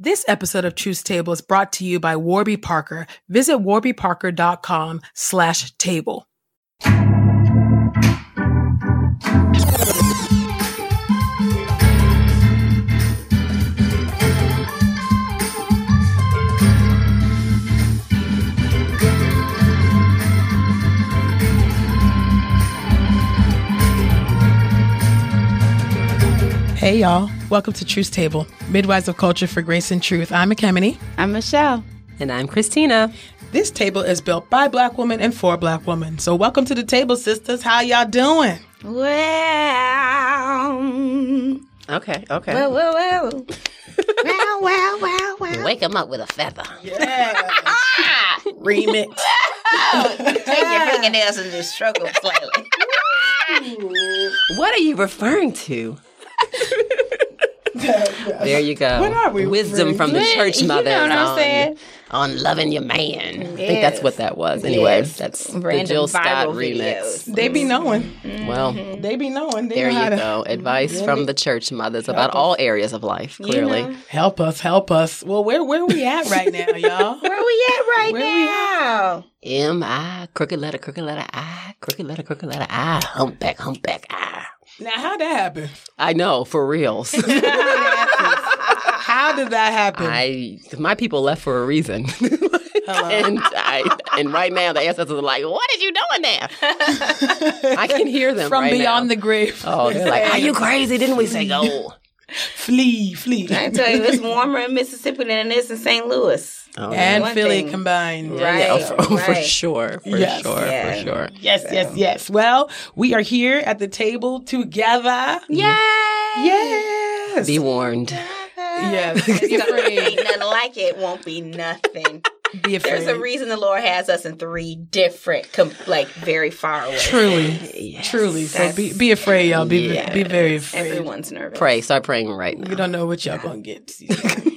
This episode of Truth Table is brought to you by Warby Parker. Visit warbyparker.com slash table. Hey y'all, welcome to Truth Table, Midwives of Culture for Grace and Truth. I'm Ekemini. I'm Michelle. And I'm Christina. This table is built by black women and for black women. So welcome to the table, sisters. How y'all doing? Well, Okay, okay. well, well, well. well, well, well, well. Wake him up with a feather. Yeah. Remix. Take your fingernails and just stroke them slightly. What are you referring to? there you go. What are we Wisdom from the to? church You know what I'm on, saying? on loving your man. I think that's what that was. Anyway, Yes. that's the Random Jill Scott viral remix. videos. They be knowing. Well, mm-hmm. They be knowing. They there know you to go. Advice from the church mothers about all areas of life, clearly. know. help us, help us. Well, where where we at right now, y'all? Where we at right Where we now? M I, crooked letter, crooked letter I, crooked letter, crooked letter I, humpback, humpback I. Now, how'd that happen? I know, for reals. How did that happen? I my people left for a reason. and I and right now the ancestors are like, "What is you doing there?" I can hear them From right beyond now. the grave. Oh, they're like, "Are you crazy?" Didn't we say go? flee, flee. I tell you, it's warmer in Mississippi than it is in St. Louis. Oh, and One Philly thing. combined. Right. yeah, for, for sure, for Yes. sure, Yeah. for sure. Yes, yes, yes. Well, we are here at the table together. Yay! Yes. Be warned. yes. Be Ain't afraid. nothing like it. Won't be nothing. Be afraid. There's a reason the Lord has us in three different, com- like very far away. Truly, truly. So be be afraid, y'all. Be Yeah. be very afraid. Everyone's nervous. Pray, start praying right now. You don't know what y'all gonna get.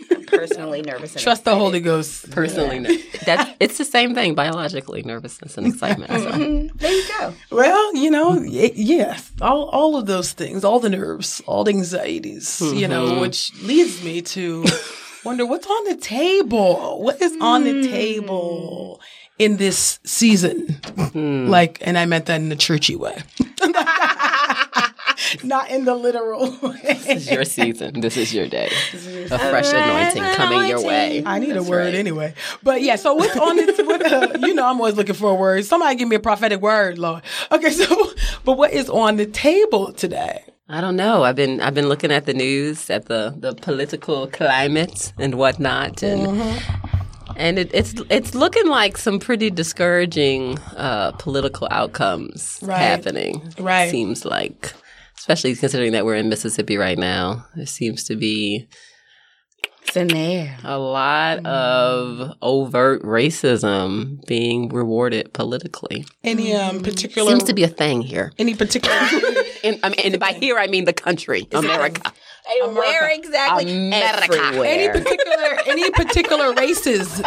I'm personally nervous. And Trust the Holy Ghost. Personally, no. that's it's the same thing biologically, nervousness and excitement. So. Mhm. There you go. Well, you know, y- yes, all all of those things, all the nerves, all the anxieties, you know, mm-hmm. which leads me to wonder what's on the table. What is on the hmm. table in this season? Hmm. Like, and I meant that in a churchy way, not in the literal way. This is your season. This is your day. A fresh anointing coming your way. I need a word anyway. But yeah, so what's on it? What, uh, you know, I'm always looking for a word. Somebody give me a prophetic word, Lord. Okay, so, but what is on the table today? I don't know. I've been I've been looking at the news, at the the political climate and whatnot, and Mm-hmm. and it, it's it's looking like some pretty discouraging uh, political outcomes Right. happening. Right. seems like, especially considering that we're in Mississippi right now, there seems to be It's in there. a lot of overt racism being rewarded politically. Any um particular Seems to be a thing here. any particular And, I mean, and by here I mean the country, America. Where exactly? America. Everywhere. any particular any particular races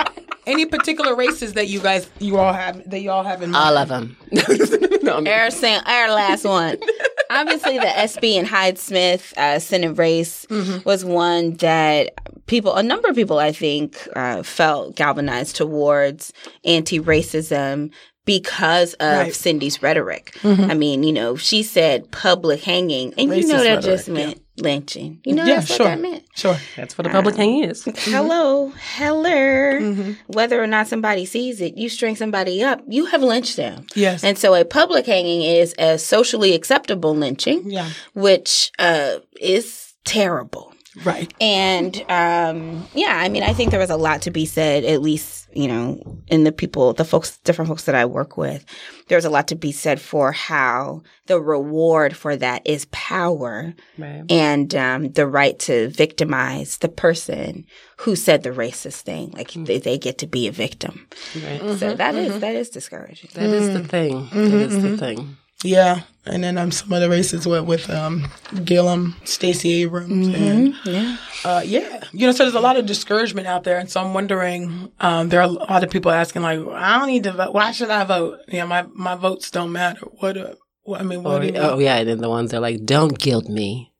any particular races that you guys you all have that you all have in mind? All of them. no, I'm- sing- our last one. Obviously, the Espy and Hyde Smith uh, Senate race was one that people, a number of people, I think, uh, felt galvanized towards anti racism because of Right. Cindy's rhetoric. I mean, you know, she said public hanging, and you know Racist that just rhetoric, meant lynching. You know yeah, that's sure. what that meant. Sure. That's what a public hanging um, is. Mm-hmm. Hello, hello. Mm-hmm. Whether or not somebody sees it, you string somebody up, you have lynched them. Yes. And so a public hanging is a socially acceptable lynching, yeah. which uh, is terrible. Right. And um, yeah, I mean, I think there was a lot to be said, at least, you know, in the people, the folks, different folks that I work with. There's a lot to be said for how the reward for that is power Right. and um, the right to victimize the person who said the racist thing. Like mm. they, they get to be a victim. Right. So mm-hmm, that is mm-hmm. that is discouraging. That is the mm. thing. That mm-hmm, is the thing. Yeah. And then um some of the races went with um Gillum, Stacey Abrams and Yeah. Uh, yeah, you know, so there's a lot of discouragement out there, and so I'm wondering. Um, there are a lot of people asking, like, I don't need to vote. Why should I vote? You know, my my votes don't matter. What? Uh, what I mean, what? Or, do you- oh yeah, and then the ones that are like, "Don't guilt me,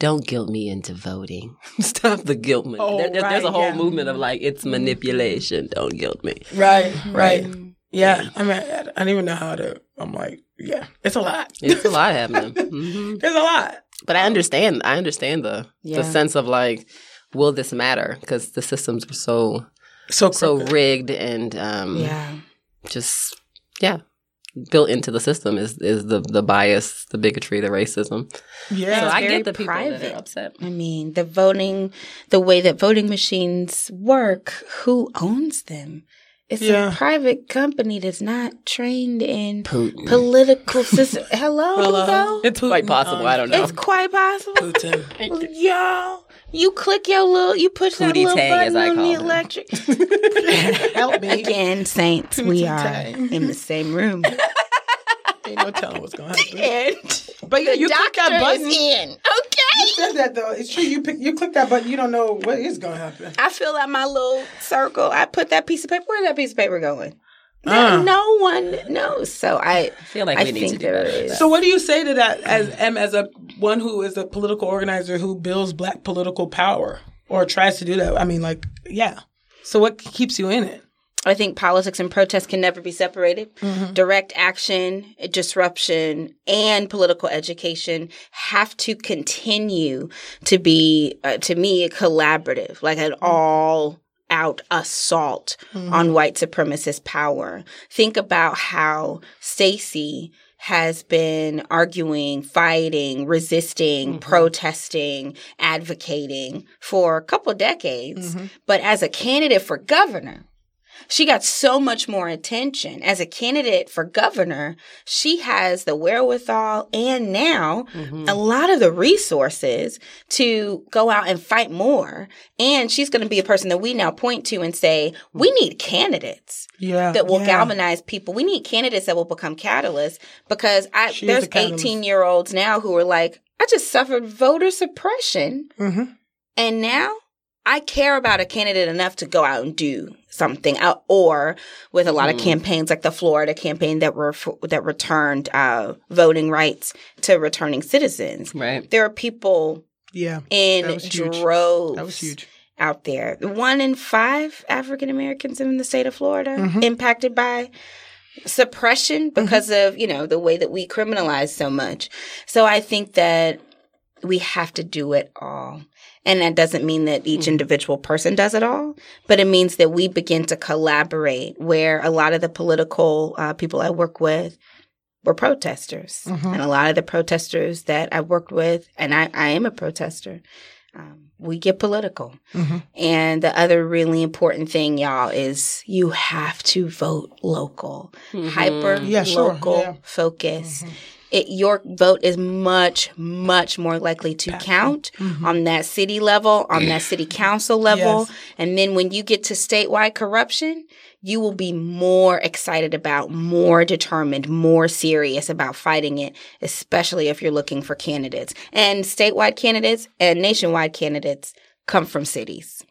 don't guilt me into voting. Stop the guilt. Man- Oh, there, there- there's a whole yeah. movement of like it's manipulation. Don't guilt me. Right, right. Yeah. I mean, I, I don't even know how to. I'm like, yeah, it's a lot. It's a lot happening. hmm It's a lot. But I understand. I understand the Yeah. the sense of like, will this matter? Because the systems are so So so rigged and um, Yeah. just yeah, built into the system is is the the bias, the bigotry, the racism. yeah. so I very get the people that are upset. I mean, the voting, the way that voting machines work, who owns them? It's Yeah. a private company that's not trained in Putin. political system. Hello, Hello. though? It's quite possible. I don't know. It's quite possible. Putin. Y'all, you click your little, you push that little Tang, button as I on the call him. electric. Help me. Again, saints, we are Tang. in the same room. Ain't no telling what's gonna happen. and But yeah, you click that button. in. You Okay. said that though. It's true. You pick, you click that button. You don't know what is gonna happen. I fill out my little circle. I put that piece of paper. Where's that piece of paper going? No, Uh. no one knows. So I, I feel like I we need to do there better. that. So what do you say to that as M as a one who is a political organizer who builds black political power or tries to do that? I mean, like, yeah. So what keeps you in it? I think politics and protest can never be separated. Mm-hmm. Direct action, disruption, and political education have to continue to be, uh, to me, a collaborative, like an all out assault on white supremacist power. Think about how Stacey has been arguing, fighting, resisting, protesting, advocating for a couple decades. But as a candidate for governor, she got so much more attention as a candidate for governor. She has the wherewithal and now a lot of the resources to go out and fight more. And she's going to be a person that we now point to and say, we need candidates Yeah, that will yeah. galvanize people. We need candidates that will become catalysts because I She there's 18 year olds now who are like, I just suffered voter suppression Mhm. and now I care about a candidate enough to go out and do something. Uh, or with a lot of campaigns like the Florida campaign that were that returned uh, voting rights to returning citizens. right. There are people Yeah, in That was huge. droves that was huge. out there. One in five African Americans in the state of Florida Mm-hmm. impacted by suppression because of, you know, the way that we criminalize so much. So I think that we have to do it all. And that doesn't mean that each mm-hmm. individual person does it all, but it means that we begin to collaborate where a lot of the political uh, people I work with were protesters. Mm-hmm. And a lot of the protesters that I worked with, and I, I am a protester, um, we get political. Mm-hmm. And the other really important thing, y'all, is you have to vote local, hyper Yeah, sure. local Yeah. focus. It, your vote is much, much more likely to count on that city level, on that city council level. Yes. And then when you get to statewide corruption, you will be more excited about, more determined, more serious about fighting it, especially if you're looking for candidates. And statewide candidates and nationwide candidates come from cities.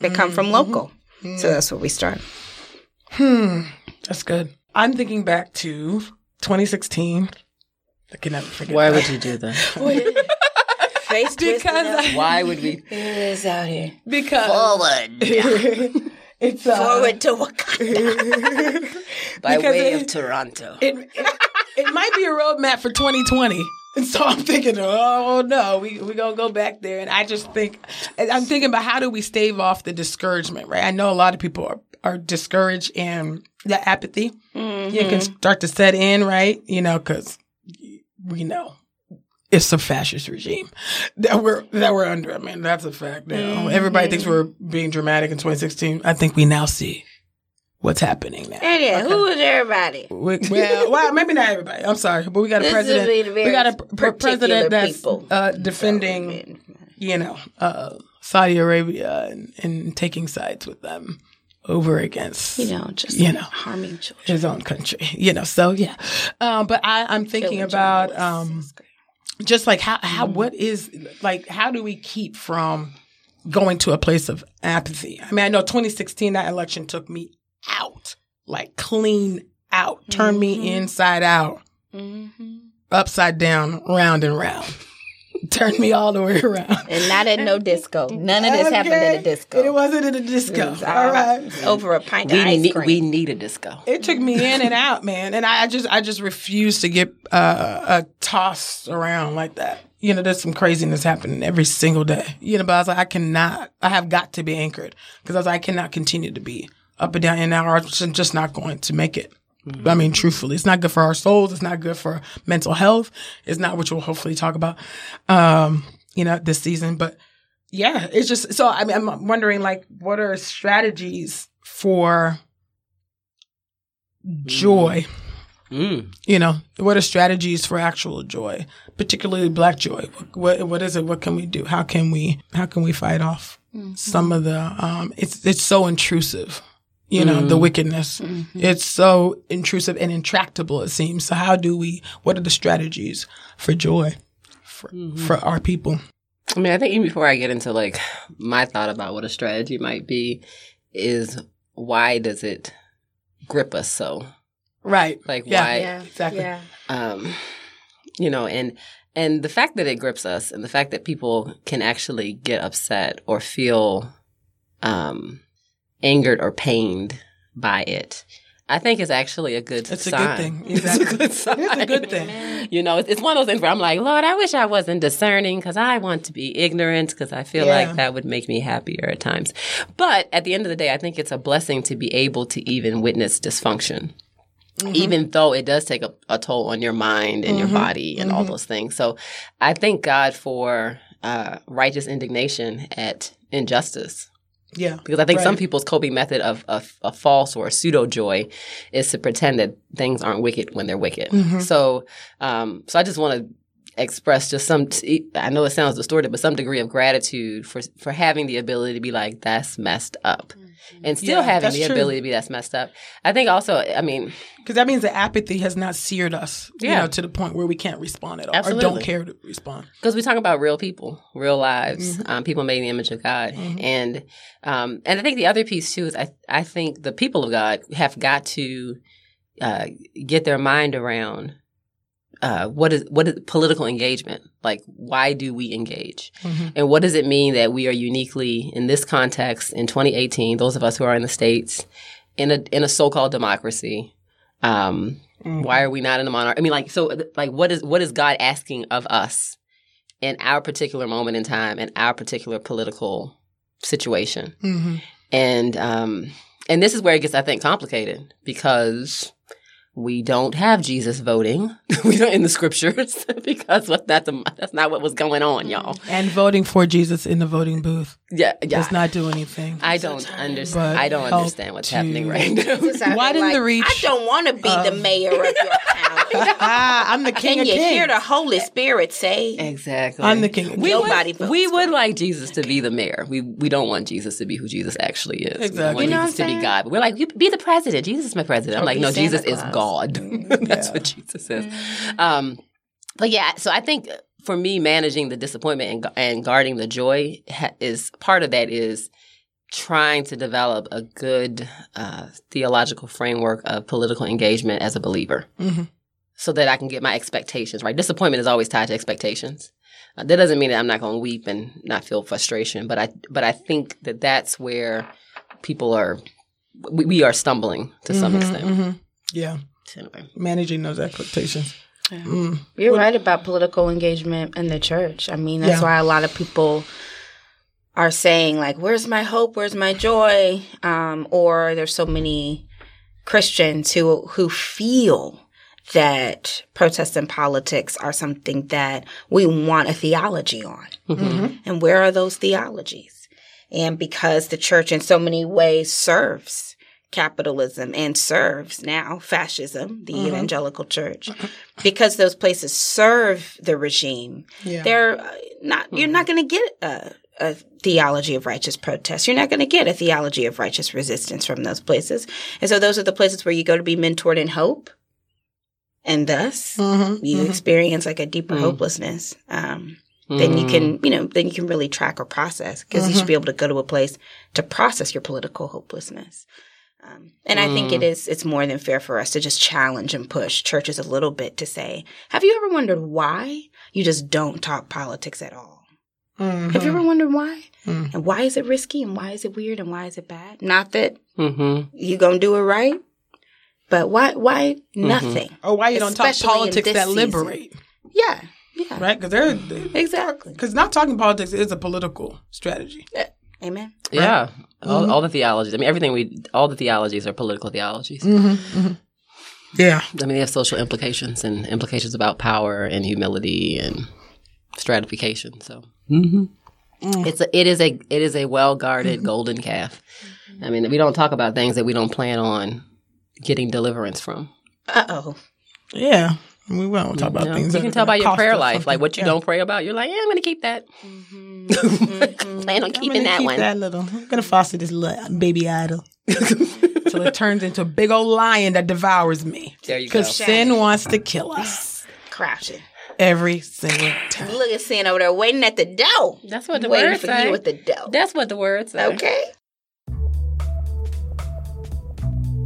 They come from local. So that's where we start. Hmm. That's good. I'm thinking back to 2016. I can never forget. Why that. would you do that? Face Because I, Why would we? it is out here. because Forward. it's uh, Forward to Wakanda. By way it- of Toronto. it, it, it might be a roadmap for 2020. And so I'm thinking, oh no, we we gonna go back there. And I just think, I'm thinking about how do we stave off the discouragement, right? I know a lot of people are, are discouraged and the apathy you can start to set in, right? You know, because we know it's a fascist regime that we're that we're under. I mean, that's a fact now. Everybody thinks we're being dramatic in 2016. I think we now see what's happening now. And yeah, who is everybody? We, well, well, maybe not everybody. I'm sorry, but we got a This president. would be the We got a pr- president that's uh, defending, you know, uh, Saudi Arabia and, and taking sides with them over against You know, just You know. harming children. his own country. You know, so yeah. Um, but I, I'm thinking killing about um, just like how how what is like how do we keep from going to a place of apathy? I mean, I know 2016 that election took me out, like clean out, turned me inside out, Mhm. upside down, round and round. turned me all the way around. And not at no disco. None of this happened at a disco. It wasn't at a disco. was, uh, all right. Over a pint We of ice need cream. we need a disco. It took me in and out, man, and I, I just I just refuse to get uh, uh, tossed around like that. You know, there's some craziness happening every single day. You know, but I was like, I cannot. I have got to be anchored because I was like, I cannot continue to be up and down in now I'm just just not going to make it. I mean, truthfully, it's not good for our souls. It's not good for mental health. It's not what we'll hopefully talk about, um, you know, this season. But yeah, it's just so. I mean, I'm wondering, like, what are strategies for joy? Mm. You know, what are strategies for actual joy, particularly Black joy? What what, what is it? What can we do? How can we how can we fight off some of the? Um, it's it's so intrusive. You know, the wickedness. It's so intrusive and intractable. It seems. So, how do we? What are the strategies for joy for for our people? I mean, I think even before I get into like my thought about what a strategy might be, is why does it grip us so? Right. Like Yeah. why? yeah, Exactly. Yeah. um, you know, and and the fact that it grips us, and the fact that people can actually get upset or feel um, angered or pained by it, I think is actually a good. It's a good thing. It's a good sign. It's a good thing. You know, it's, it's one of those things where I'm like, Lord, I wish I wasn't discerning because I want to be ignorant because I feel Yeah. like that would make me happier at times. But at the end of the day, I think it's a blessing to be able to even witness dysfunction mm-hmm. even though it does take a, a toll on your mind and your mm-hmm. body and all mm-hmm. those things. So I thank God for uh, righteous indignation at injustice. Yeah. Because I think some people's coping method of, of a false or a pseudo joy is to pretend that things aren't wicked when they're wicked. Mm-hmm. So, um, so I just want to express just some. T- I know it sounds distorted, but some degree of gratitude for for having the ability to be like that's messed up, and still Yeah, having the true. ability to be that's messed up. I think also, I mean, Because that means the apathy has not seared us, you Yeah. know, to the point where we can't respond at all or don't care to respond. because we talk about real people, real lives, um, people made in the image of God, and um, and I think the other piece too is I I think the people of God have got to uh, get their mind around uh, what is what is political engagement like? Why do we engage, and what does it mean that we are uniquely in this context in 2018? Those of us who are in the states in a in a so-called democracy. Um, Why are we not in a monarch? I mean, like, so, like, what is what is God asking of us in our particular moment in time, in our particular political situation? Mm-hmm. And um, and this is where it gets, I think, complicated because we don't have Jesus voting. we don't in the scriptures because what that's that's not what was going on, y'all. And voting for Jesus in the voting booth Yeah, yeah. does not do anything. I don't understand. I don't understand what's to- happening right now. Widen the reach I don't want to be the mayor of your county. ah, I'm the king Can of you kings. hear the Holy Spirit say? Exactly. I'm the king We. Nobody would, votes we would like Jesus to be the mayor. We we don't want Jesus to be who Jesus actually is. We Exactly. don't want You know Jesus what I'm to be? God. But we're like, you be the president. Jesus is my president. I'm like, no, Santa Jesus is Claus. God. That's what Jesus is. Um, but yeah, so I think for me, managing the disappointment and, and guarding the joy ha- is part of that is trying to develop a good uh, theological framework of political engagement as a believer Mhm. so that I can get my expectations right. Disappointment is always tied to expectations. Uh, that doesn't mean that I'm not going to weep and not feel frustration, but I but I think that that's where people are we, we are stumbling to some Mhm, extent. mhm. Yeah, Anyway. managing those expectations. Mm. You're right about political engagement in the church. I mean, that's Yeah. why a lot of people are saying like, "Where's my hope? Where's my joy?" Um, or there's so many Christians who who feel that protests and politics are something that we want a theology on. Mhm. And where are those theologies? And because the church in so many ways serves capitalism and serves now fascism, the evangelical church, because those places serve the regime, Yeah. they're uh, not, you're not going to get a, a theology of righteous protest. You're not going to get a theology of righteous resistance from those places. And so those are the places where you go to be mentored in hope. And thus, Mhm, you mhm. experience like a deeper Mm. hopelessness. Um, then you can, you know, then you can really track or process because you should be able to go to a place to process your political hopelessness. Um, and I think it is it's more than fair for us to just challenge and push churches a little bit to say, have you ever wondered why you just don't talk politics at all? Have you ever wondered why? Mm. And why is it risky and why is it weird and why is it bad? Not that Mm-hmm. you gonna do it right, but why why nothing? Or why you don't talk Especially in politics this that season. liberate, Yeah. Yeah. right? Because they're because Exactly. not talking politics is a political strategy. Amen. Yeah. All, Mm-hmm. all the theologies. I mean, everything we, all the theologies are political theologies. Mm-hmm. Yeah. I mean, they have social implications and implications about power and humility and stratification. So, Mm-hmm. it's a, it is a, it is a well guarded golden calf. I mean, we don't talk about things that we don't plan on getting deliverance from. Uh oh. Yeah. We won't talk about You, know? things. You can tell by your prayer us life, like what you Yeah. don't pray about. You're like, yeah, I'm going to keep that. Mm-hmm. Mm-hmm. Plan on I'm keeping gonna that keep one. That little. I'm gonna foster this little baby idol until it turns into a big old lion that devours me. There you go. Because sin wants to kill us Crouching. every single time. Look at Sin over there waiting at the door. That's what the waiting words for say. you at the door. That's what the words say. okay.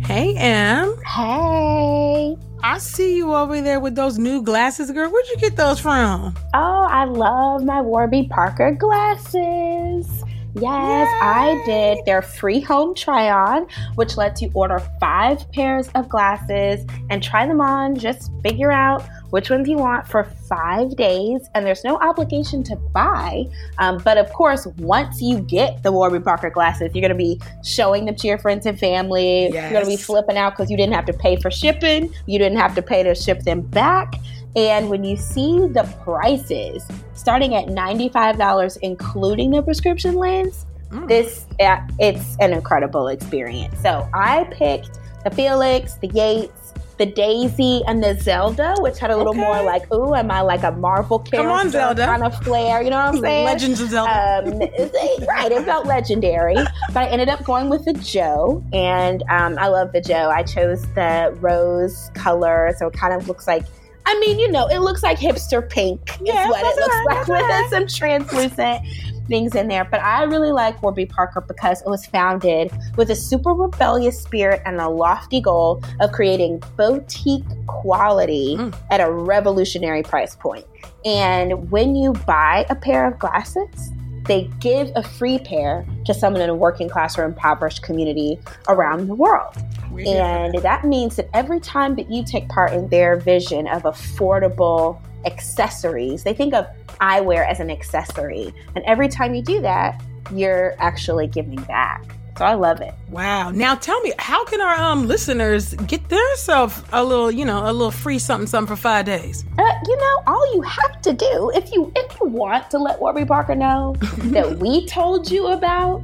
Hey, Em. Hey. I see you over there with those new glasses, girl. Where'd you get those from? Oh, I love my Warby Parker glasses. Yes, I did their free home try on, which lets you order five pairs of glasses and try them on. Just figure out which ones you want for five days, and there's no obligation to buy. Um, but of course, once you get the Warby Parker glasses, you're going to be showing them to your friends and family. You're going to be flipping out because you didn't have to pay for shipping, you didn't have to pay to ship them back. And when you see the prices starting at $95, including the prescription lens, Mm. this uh, it's an incredible experience. So I picked the Felix, the Yates, the Daisy, and the Zelda, which had a little Okay. more like, ooh, am I like a Marvel character Come on, Zelda. kind of flair? You know what I'm saying? Legends of Zelda. Um, it- right, it felt legendary. But I ended up going with the Joe, and um, I love the Joe. I chose the rose color, so it kind of looks like. I mean, you know, it looks like hipster pink. Yeah, is what it looks right, like with right. some translucent things in there. But I really like Warby Parker because it was founded with a super rebellious spirit and a lofty goal of creating boutique quality Mm. at a revolutionary price point. And when you buy a pair of glasses, they give a free pair to someone in a working class or impoverished community around the world. For And that means that every time that you take part in their vision of affordable accessories, they think of eyewear as an accessory. And every time you do that, you're actually giving back. So I love it. Wow. Now tell me, how can our um listeners get themselves a little, you know, a little free something something for five days? Uh, you know, all you have to do if you if you want to let Warby Parker know that we told you about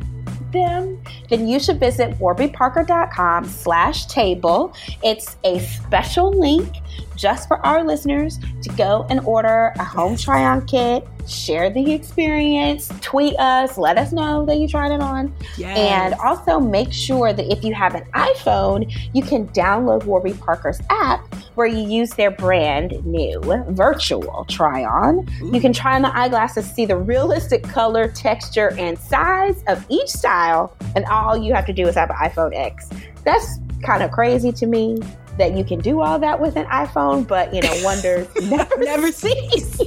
them, then you should visit warbyparker.com slash table. It's a special link just for our listeners to go and order a home try-on kit, share the experience, tweet us, let us know that you tried it on. Yes. And also make sure that if you have an iPhone, you can download Warby Parker's app where you use their brand new virtual try on. You can try on the eyeglasses, see the realistic color, texture, and size of each style, and all you have to do is have an iPhone X. That's kind of crazy to me that you can do all that with an iPhone, but you know, wonders never, Never cease.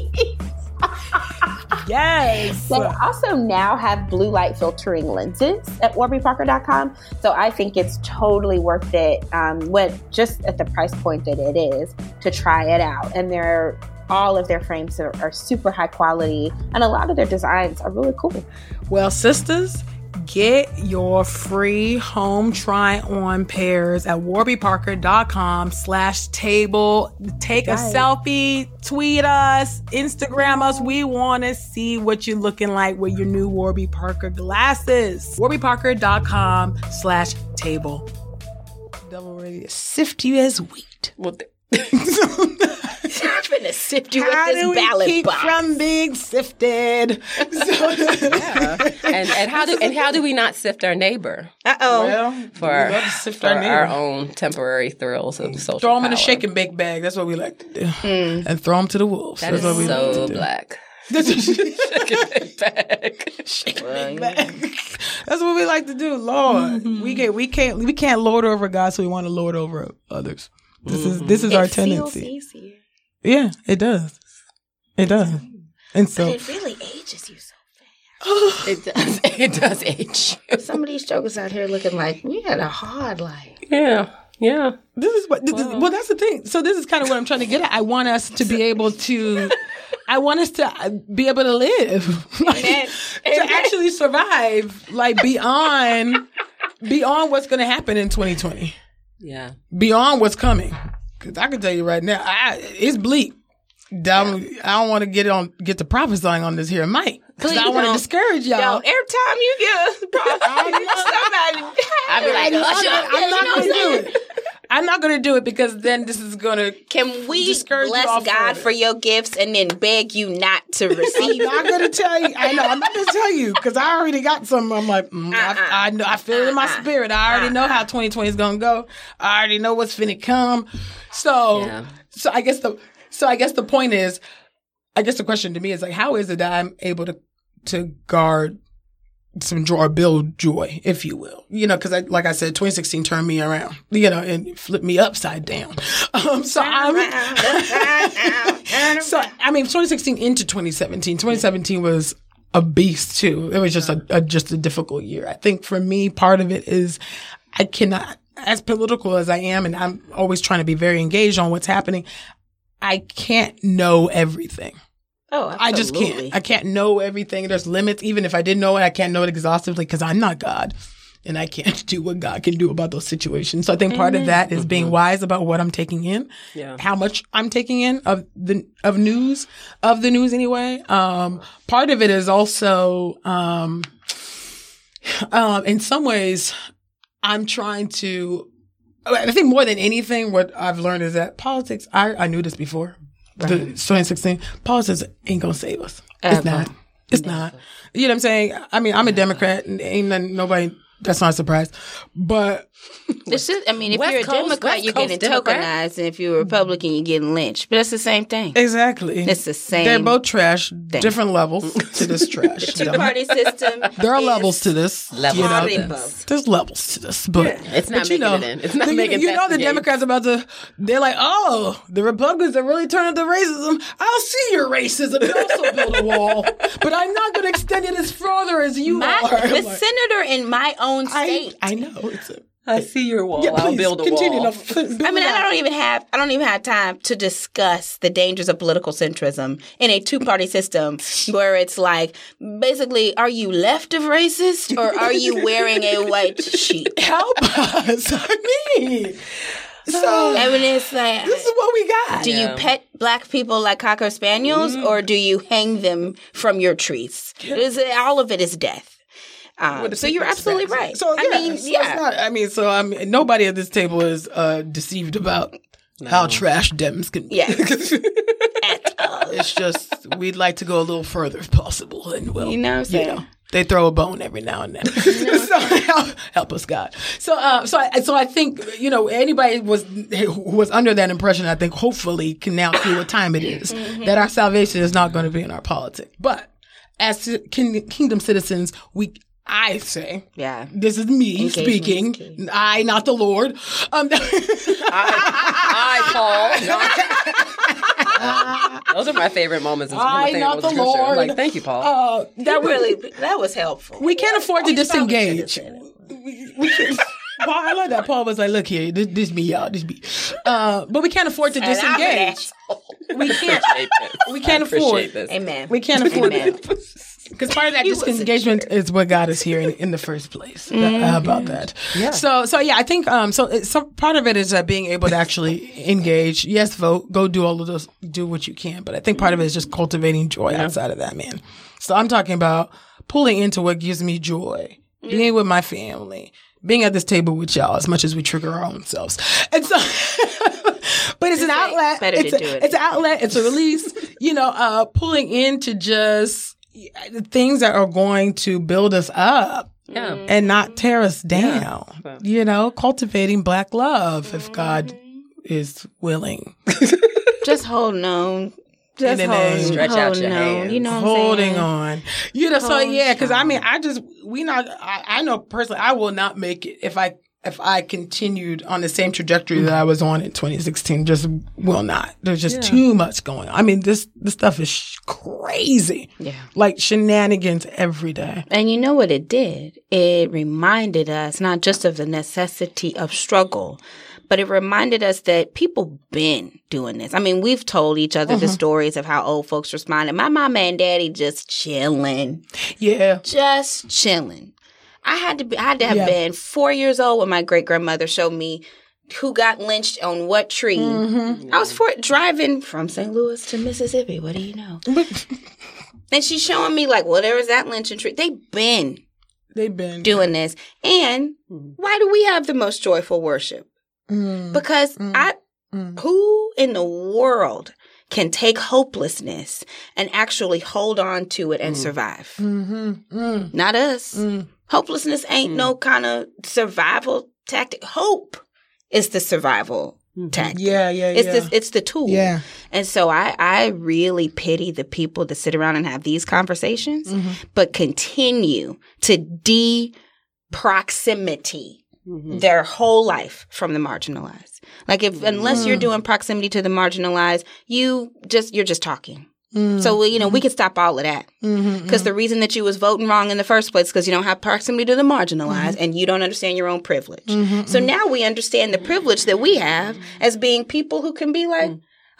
yes. They also now have blue light filtering lenses at warbyparker.com. So I think it's totally worth it um, when just at the price point that it is to try it out. And they're all of their frames are, are super high quality and a lot of their designs are really cool. Well, sisters, get your free home try on pairs at warbyparker.com slash table. Take a selfie, tweet us, Instagram us. We want to see what you're looking like with your new Warby Parker glasses. warbyparker.com slash table. Devil ready to sift you as wheat. Well, th- I'm finna sift you How with do we ballot keep box. from being sifted? So- yeah. and and how do and how do we not sift our neighbor Uh oh. Well, for, we our, love to sift for our our, own temporary thrills of social Throw them in a power? shake and bake bag. That's what we like to do. And throw them to the wolves. That That's is what we like so to do. black. Back. Shake Well, it back. That's what we like to do, Lord. We get we can't we can't lord over God, so we want to lord over others. This is this is our it feels tendency. easier. Yeah, it does. It does. And so It really ages you so fast. It does. It does age. fast. Some of these jokers out here looking like we had a hard life. Yeah. Yeah. this is what this is- well that's the thing. So this is kind of what I'm trying to get at. I want us to be able to I want us to uh, be able to live. Like, Amen. to actually survive like beyond beyond what's going to happen in 2020. Yeah. beyond what's coming. Because I can tell you right now, I, it's bleak. Don't- I don't want to get on get the prophesying on this here, Mike. Because I want to discourage y'all. Yo, every time you get a somebody, I'd be like, I'm hush not, up. I'm not to do it. I'm not going to do it because then this is going to. Can we bless God further. for your gifts and then beg you not to receive? I'm not going to tell you. I know. I'm not going to tell you because I already got some. I'm like, mm, I, I know. I feel it in my Uh-uh. spirit. I already know how 2020 is going to go. I already know what's finna come. So, Yeah. so I guess the so I guess the point is, I guess the question to me is like, how is it that I'm able to to guard some or build joy, if you will, you know, because I, like I said, 2016 turned me around, you know, and flipped me upside down. Um, so I'm, so I mean, 2016 into 2017. 2017 was a beast too. It was just a, a just a difficult year. I think for me, part of it is I cannot, as political as I am, and I'm always trying to be very engaged on what's happening. I can't know everything. Oh, I just can't. I can't know everything. There's limits. Even if I didn't know it, I can't know it exhaustively because I'm not God. And I can't do what God can do about those situations. So I think part of that is being wise about what I'm taking in, Yeah. how much I'm taking in of the of news, of the news anyway. Um, part of it is also um, um, in some ways, I'm trying to. I think more than anything, what I've learned is that politics. I, I knew this before. The 2016 politics ain't gonna save us. It's not. It's not. You know what I'm saying? I mean, I'm a Democrat, and ain't nothing, nobody. That's not a surprise. But It's just, I mean, if West you're a Coast- Democrat, West you're Coast getting Democrat? tokenized, and if you're a Republican, you're getting lynched. But it's the same thing. exactly, It's the same. They're both trash. Different levels to this trash. the two party system. there are levels to this. Levels you know, to There's levels to this, but It's not but you making know, it in. It's not the- making You know, the the gate. Democrats about to. They're like, oh, the Republicans are really turning to racism. I'll see your racism and also build a wall, but I'm not going to extend it as further as you My, are. the Like, senator in my own I, state. I know it's a. I see your wall. Yeah, I'll please build a continue. wall. to build I mean, I don't even have I don't even have time to discuss the dangers of political centrism in a two party system where it's like basically, are you left of racist or are you wearing a white sheet? help us. I mean, so I mean, it's like. this is what we got. Do Yeah. you pet black people like cocker spaniels, mm-hmm. or do you hang them from your trees? Is it- all of it is death. Um, so you're absolutely right. So I yeah, mean, so yeah. Not, I mean, so I mean, nobody at this table is uh, deceived about how trash Dems can be. Yeah. At all. it's just we'd like to go a little further if possible, and well, You know what I'm know, they throw a bone every now and then. so help, help us, God. So, uh, so I, so I think you know anybody was who was under that impression. I think hopefully can now see what time it is. Mm-hmm. that our salvation is not going to be in our politics, but as to kingdom citizens, we. I say, Yeah. this is me Engagement speaking. key. I, not the Lord. Um, I, Paul. Those are my favorite moments. It's one I, favorite not moments the of scripture. I'm Lord. Like, thank you, Paul. uh, that That we, really that was helpful. we can't afford to You probably should have disengage. said we can, Paul, I love that. Paul was like, "Look here, this, this me, y'all, this me." Uh, but we can't afford to And I'm an disengage. We can't. We can't afford- this. Amen. We can't afford Amen. Because part of that disengagement is what got us here in, in the first place. How about that? Yeah. So, so yeah, I think um, so. Some part of it is uh, being able to actually engage. Yes, vote. Go do all of those. Do what you can. But I think part of it is just cultivating joy outside of that, man. So I'm talking about pulling into what gives me joy, being with my family, being at this table with y'all as much as we trigger our own selves. And so, but it's an like outlet. better to it's, a, do it. it's an outlet. It's a release. you know, uh, pulling into just things that are going to build us up Yeah. and not tear us down. Yeah. You know, cultivating black love if God is willing. Just holding on Just in the hold, name. Stretch out your no. hands. You know, what I'm holding saying? on. You know, so yeah, because I mean, I just we not. I, I know personally, I will not make it if I if I continued on the same trajectory that I was on in 2016. Just will not. There's just too much going. on. I mean, this this stuff is sh- crazy. Yeah. Like shenanigans every day. And you know what it did? It reminded us not just of the necessity of struggle, but it reminded us that people been doing this. I mean, we've told each other the mm-hmm. stories of how old folks responded. My mama and daddy just chilling, Yeah. just chilling. I had to be, I had to have Yeah. been four years old when my great grandmother showed me who got lynched on what tree. Mm-hmm. I was for, driving from St. Louis to Mississippi. What do you know? And she's showing me like, well, there was that lynching tree. They been They've been doing this. And why do we have the most joyful worship? Mm, Because I mm. who in the world can take hopelessness and actually hold on to it and survive? mhm, mm, Not us. Mm. Hopelessness ain't no kind of survival tactic. Hope is the survival tactic. Yeah, yeah, It's yeah. the it's the tool. Yeah. And so I I really pity the people that sit around and have these conversations, Mm-hmm. but continue to de proximity Mm-hmm. their whole life from the marginalized. Like if unless Mm. you're doing proximity to the marginalized, you just you're just talking. Mm. So you know we could stop all of that because the reason that you was voting wrong in the first place because you don't have proximity to the marginalized Mm-hmm. and you don't understand your own privilege. So now we understand the privilege that we have as being people who can be like.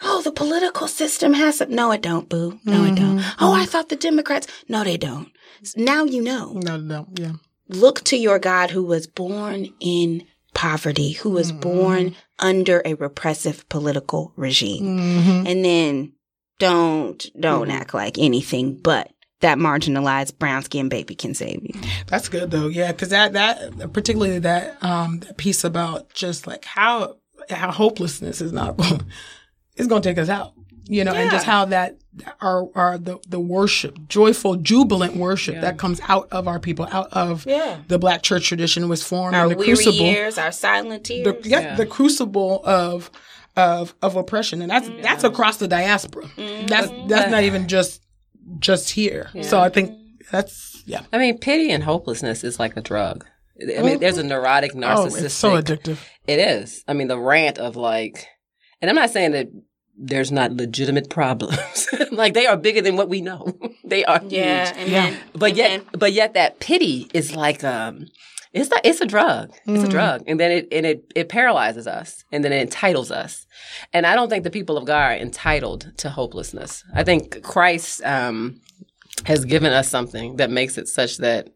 Oh, the political system has some. No, it don't, boo. No, it don't. Mm-hmm. Oh, I thought the Democrats. No, they don't. Now you know No, no, yeah. look to your God who was born in poverty, who was born under a repressive political regime. Mm-hmm. And then don't don't act like anything but that marginalized brown skinned baby can save you. That's good though, yeah, because that that particularly that um that piece about just like how how hopelessness is not going is going to take us out, you know, and just how that our our the the worship, joyful, jubilant worship that comes out of our people, out of Yeah. the Black church tradition was formed Our in the weary crucible, years, our silent tears. the, yeah, the crucible of of of oppression, and that's that's across the diaspora. That's that's not even just just here. So I think that's yeah. I mean, pity and hopelessness is like a drug. I mean, there's a neurotic, narcissistic. Oh, it's so addictive. It is. I mean, the rant of like, and I'm not saying that there's not legitimate problems. like they are bigger than what we know. they are yeah, huge. and Yeah. But yet, then- but yet that pity is like, um, it's not, it's a drug. It's a drug. And then it, and it, it paralyzes us and then it entitles us. And I don't think the people of God are entitled to hopelessness. I think Christ, um, has given us something that makes it such that,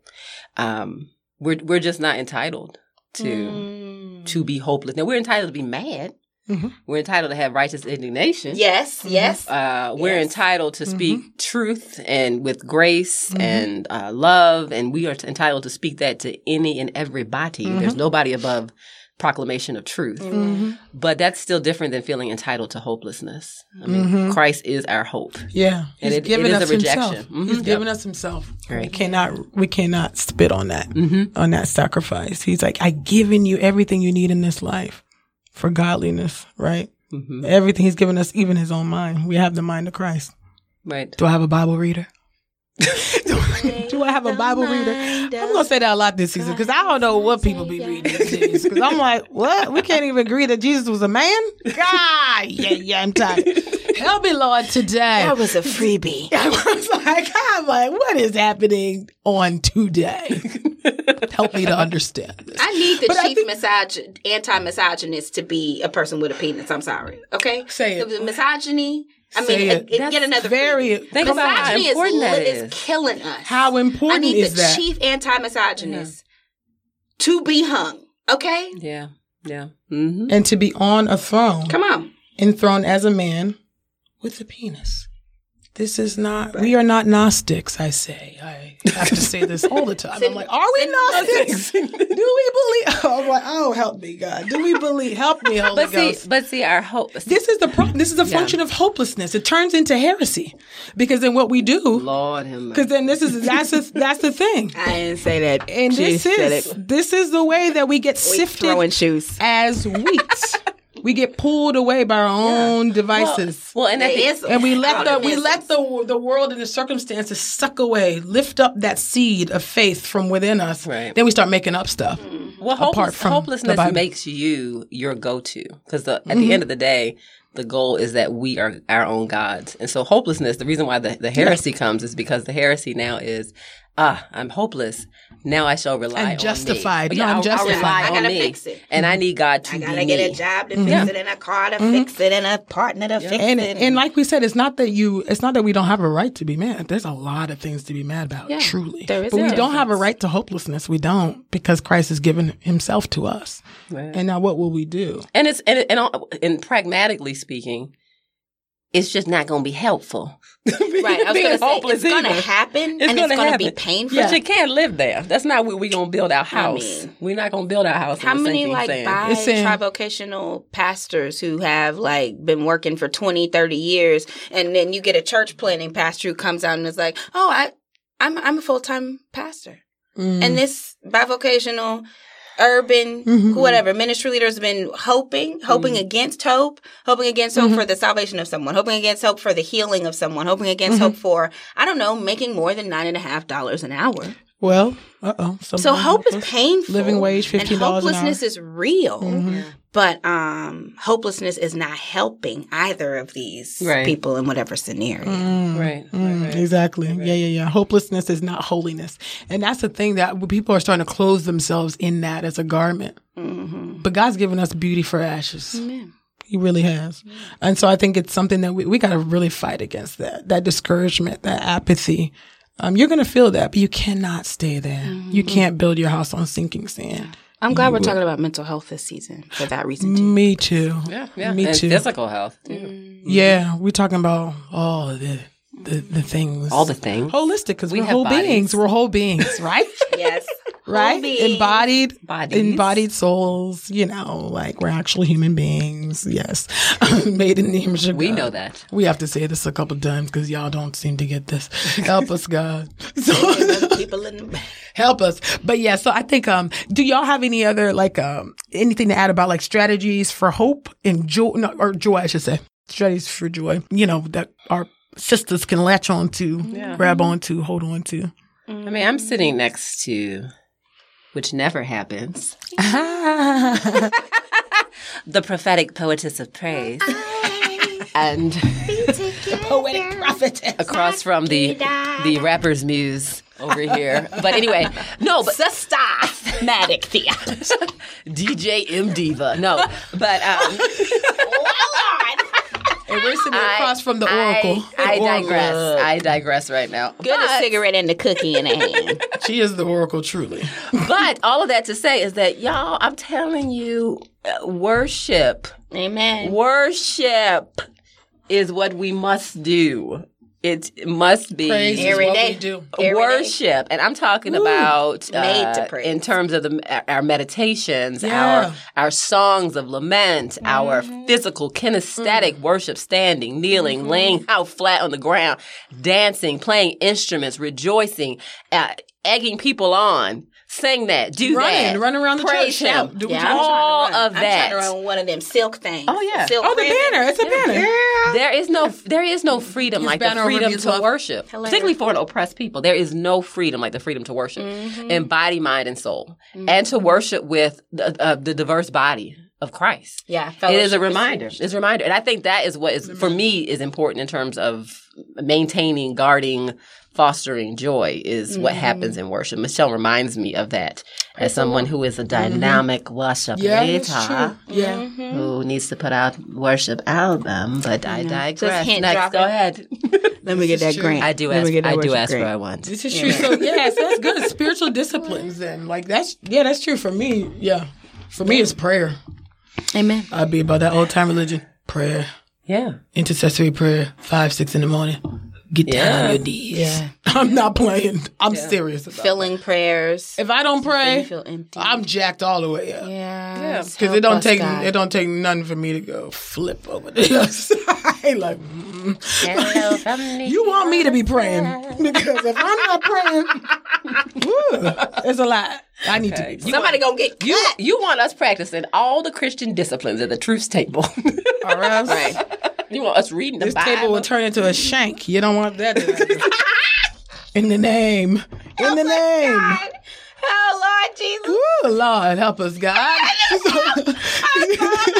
um, we're, we're just not entitled to, Mm. to be hopeless. Now we're entitled to be mad. Mhm. We're entitled to have righteous indignation. yes, yes. Uh, we're Yes. entitled to speak truth and with grace and uh, love, and we are t- entitled to speak that to any and everybody. There's nobody above proclamation of truth. Mm-hmm. But that's still different than feeling entitled to hopelessness. I mean, Christ is our hope. Yeah, And he's it- given it is us a rejection. himself. He's Yep. given us himself. We cannot we cannot spit on that Mm-hmm. on that sacrifice. He's like, I've given you everything you need in this life for godliness, right? Mm-hmm. Everything he's given us, even his own mind. We have the mind of Christ. Right. Do I have a Bible reader? Do I have a Bible reader? I'm gonna say that a lot this season because I don't know what people be reading these days. Because I'm like, what? We can't even agree that Jesus was a man. God, yeah, yeah, I'm tired. Help me, Lord, today. That was a freebie. I was like, I'm like, what is happening on today? Help me to understand this. I need the But chief think- misog- anti-misogynist to be a person with a penis. I'm sorry. Okay, Say it. The misogyny. I Say mean, it. get another Very. freebie. Think about how misogyny important is, that lit- is. is killing us. How important I important need is the that? chief anti-misogynist to be hung. Okay, Yeah. Yeah. Mm-hmm. and to be on a throne, come on. enthroned as a man with a penis. This is not. We are not Gnostics. I say. I have to say this all the time. I'm like, are we Gnostics? Do we believe? I'm like, oh, help me, God. Do we believe? Help me, Holy But see, Ghost. but see, our hope. This is the problem. This is a function of hopelessness. It turns into heresy because then what we do. Lord him. Because then this is that's the, that's the thing. I didn't say that. And this is this is the way that we get sifted throwing shoes. as wheat. We get pulled away by our own devices. Well, and at the, and we let the we let the the world and the circumstances suck away, lift up that seed of faith from within us. Right. Then we start making up stuff. Well, apart hopeless, from the hopelessness Bible. makes you your go-to because at Mm-hmm. the end of the day, the goal is that we are our own gods, and so hopelessness. The reason why the, the heresy comes is because the heresy now is, ah, I'm hopeless. Now I shall rely And on justified. Me. No, I'm I'll- I'll justified. rely I on gotta me, fix it. and I need God to I gotta get me. a job to fix it, and a car to fix it, and a partner to fix And it. and like we said, it's not that you it's not that we don't have a right to be mad. There's a lot of things to be mad about, Yeah, truly. there is but a we don't have a right to hopelessness. We don't because Christ has given himself to us. And now what will we do? And it's and and, all- and pragmatically speaking, it's just not going to be helpful. right, I was Being gonna say hopeless it's gonna happen, It's and it's gonna gonna be happen. painful. But you can't live there. That's not where we're gonna build our house. mean, we're not gonna build our house. How many like sand. bi It's in- trivocational pastors who have like been working for 20, 30 years and then you get a church planning pastor who comes out and is like, "Oh, I I'm I'm a full-time pastor." Mm. And this bivocational urban Mhm. whatever ministry leaders been hoping hoping against hope hoping against hope Mhm. for the salvation of someone hoping against hope for the healing of someone hoping against Mhm. hope for i don't know making more than nine and a half dollars an hour well, uh oh. so hope is painful Living wage, and $15 an hour. hopelessness is real Mhm. but um hopelessness is not helping either of these Right. people in whatever scenario Mm, Right, mm, right, right. Exactly. Yeah, yeah, yeah. Hopelessness is not holiness. And that's the thing that people are starting to clothe themselves in that as a garment. hmm But God's given us beauty for ashes. Amen. He really has. And so I think it's something that we, we got to really fight against that, that discouragement, that apathy. Um, you're going to feel that, but you cannot stay there. You can't build your house on sinking sand. i'm glad we're talking about mental health this season for that reason too Me too. Yeah, yeah. Me and too. Physical health. too. Mm. Yeah, we're talking about all of the, the, the things. All the things. Holistic, because We we are whole bodies. beings. We're whole beings, right? yes right? beings. Embodied, Bodies. embodied souls. You know, like we're actual human beings. Yes, made in the image of God. We know that. We have to say this a couple times because y'all don't seem to get this. Help us, God. So people in the help us. But yeah, so I think um do y'all have any other like um anything to add about like strategies for hope and joy no, or joy I should say. Strategies for joy. You know, that our sisters can latch on to, Yeah. grab on to, hold on to. I mean, I'm sitting next to, which never happens, the prophetic poetess of praise, and the Poetic prophetess. across from the the rapper's muse over here. But anyway, no, but systematic theater. DJ M Diva. No, but um, And we're sitting I- across from the oracle. I, I The oracle. digress. I digress right now. Good a cigarette and a cookie in a hand. She is the oracle, truly. But all of that to say is that y'all, I'm telling you, uh, worship, Amen. worship is what we must do. It must be Praise is Every what day. we do. Every day. worship, and I'm talking about Made uh, praise. in terms of the our, our meditations, Yeah. our our songs of lament, our Mm-hmm. physical kinesthetic worship, standing, kneeling, laying out flat on the ground, dancing, playing instruments, rejoicing, uh, egging people on. Sing that, do Running, that, run around the praise church, shout, him. do Yeah, you all trying to run. of I'm that. trying to run one of them silk things. Oh, yeah. Silk Oh, the ribbon. banner. It's a banner. Yeah. There is no there is no freedom His like the freedom to Love. worship, Hilarious. particularly for an oppressed people. There is no freedom like the freedom to worship Mm-hmm. in body, mind, and soul, and to worship with the, uh, the diverse body of Christ. Yeah, It is a reminder. It's a reminder, and I think that is what is for me is important in terms of maintaining, guarding, fostering joy. Is what happens in worship. Michelle reminds me of that as someone who is a dynamic worship Yeah, that's leader true. Yeah. Mm-hmm. who needs to put out worship album, but I digress. hint Next, dropping. go ahead. Let me get that true. grant. I do Let ask. me I do ask grant. what I want. This is true. So yes, that's good. Spiritual disciplines then. Like that's yeah, that's true for me. Yeah. For me it's prayer. Amen. I'd be about that old time religion. Prayer. Yeah, Intercessory prayer. Five, six in the morning. Get down Yeah. on your knees. Yeah. I'm not playing. I'm serious about Filling prayers. If I don't pray, feel empty. I'm jacked all the way up. yeah. Because it don't take it don't take nothing for me to go flip over the other side. Like mm. Hello you want me to be praying because if I'm not praying, woo, it's a lot. I need Okay. to be. Somebody gonna get You cut. you want us practicing all the Christian disciplines at the truth table. Or else you want us reading the this Bible. table will turn into a shank. You don't want that. In the name. In the oh name. God. Oh Lord Jesus. Ooh, Lord, help us, God.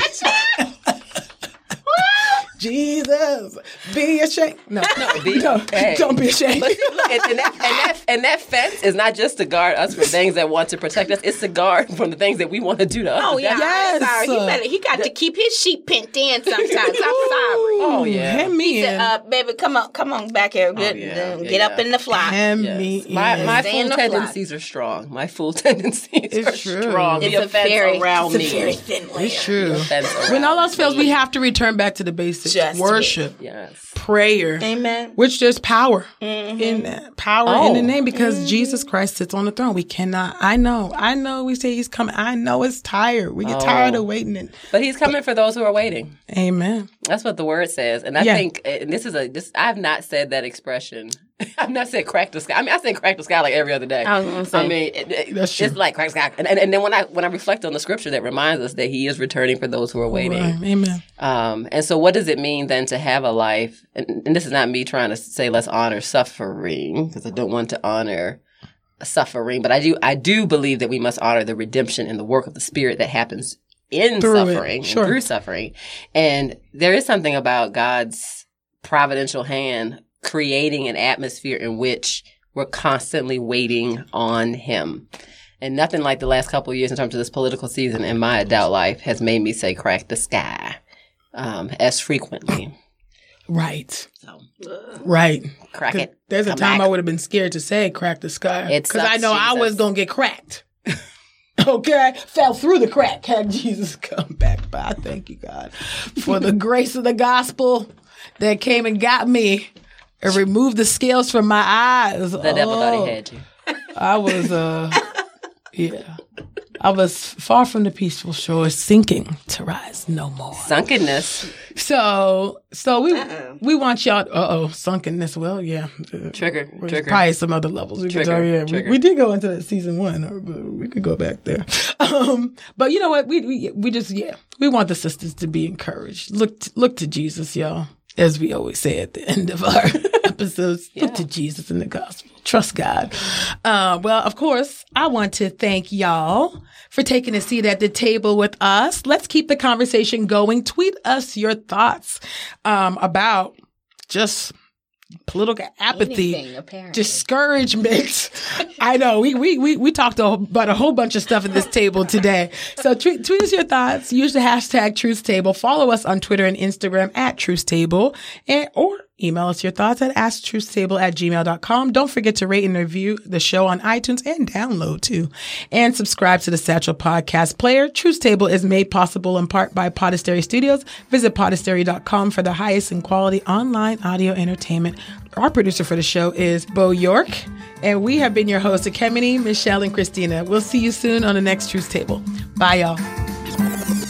Jesus, be ashamed. No, no, be- hey. don't be ashamed. But see, look, and, and, that, and, that, and that fence is not just to guard us from things that want to protect us. It's to guard from the things that we want to do to us. Oh yeah, Yes. I'm sorry. He, better, he got to keep his sheep pent in sometimes. I'm sorry. Oh, yeah. Hem me in. Uh, baby, come on, come on back here. Get, yeah, uh, yeah, get up yeah. in the flock. Hem Yes. me in. My, my full the flock. tendencies are strong. My full tendencies It's are true. strong. It's the a offense very, around it's a me. very thin layer. it's true. When all else fails, we have to return back to the basics: Just worship, Yes. prayer, Amen. which there's power mm-hmm. in that. Power in the Oh. name because mm-hmm. Jesus Christ sits on the throne. We cannot. I know. I know. We say He's coming. I know it's tired. We get tired Oh. of waiting. And, But he's coming for those who are waiting. amen. That's what the word says. And I Yeah. think, and this is a, this, I have not said that expression. I've not saying crack the sky. I mean, I say crack the sky like every other day. I was gonna say. I mean, it, it- That's true. it's like crack the sky. And, and, and then when I, when I reflect on the scripture that reminds us that he is returning for those who are waiting. Right. Amen. Um, and so, what does it mean then to have a life? And, and this is not me trying to say let's honor suffering because I don't want to honor suffering, but I do. I do believe that we must honor the redemption and the work of the Spirit that happens in Through suffering, and sure. through suffering. And there is something about God's providential hand creating an atmosphere in which we're constantly waiting on Him. And nothing like the last couple of years in terms of this political season in my adult life has made me say crack the sky um, as frequently. Right. So Right. Crack it. There's a time back. I would have been scared to say crack the sky. Because I know I was going to get cracked. okay? Fell through the crack. Had Jesus come back. But I thank you, God, for the grace of the gospel that came and got me and removed the scales from my eyes. The devil thought Oh, he had you. I was, uh, yeah. I was far from the peaceful shore, sinking to rise no more. Sunkenness. So, so we we want y'all. Uh oh, sunkenness. Well, yeah, Trigger. there's Trigger. Probably some other levels. We could Trigger, talk, yeah, we, trigger. we did go into that season one. We could go back there. Um, but you know what? We we we just yeah, we want the sisters to be encouraged. Look look to Jesus, y'all. As we always say at the end of our episodes, look to Jesus in the gospel. Trust God. Uh, well, of course, I want to thank y'all for taking a seat at the table with us. Let's keep the conversation going. Tweet us your thoughts um, about just political apathy Anything, discouragement. I know we we we, we talked about a whole bunch of stuff at this table today. So tweet, tweet us your thoughts. Use the hashtag Truth Table. Follow us on Twitter and Instagram at Truth Table, and or email us your thoughts at asktruthstable at gmail.com. Don't forget to rate and review the show on iTunes and download too. And subscribe to the Stitcher Podcast Player. Truth Table is made possible in part by Podastery Studios. Visit podastery.com for the highest in quality online audio entertainment. Our producer for the show is Bo York, and we have been your hosts, Kemini, Michelle, and Christina. We'll see you soon on the next Truth Table. Bye, y'all.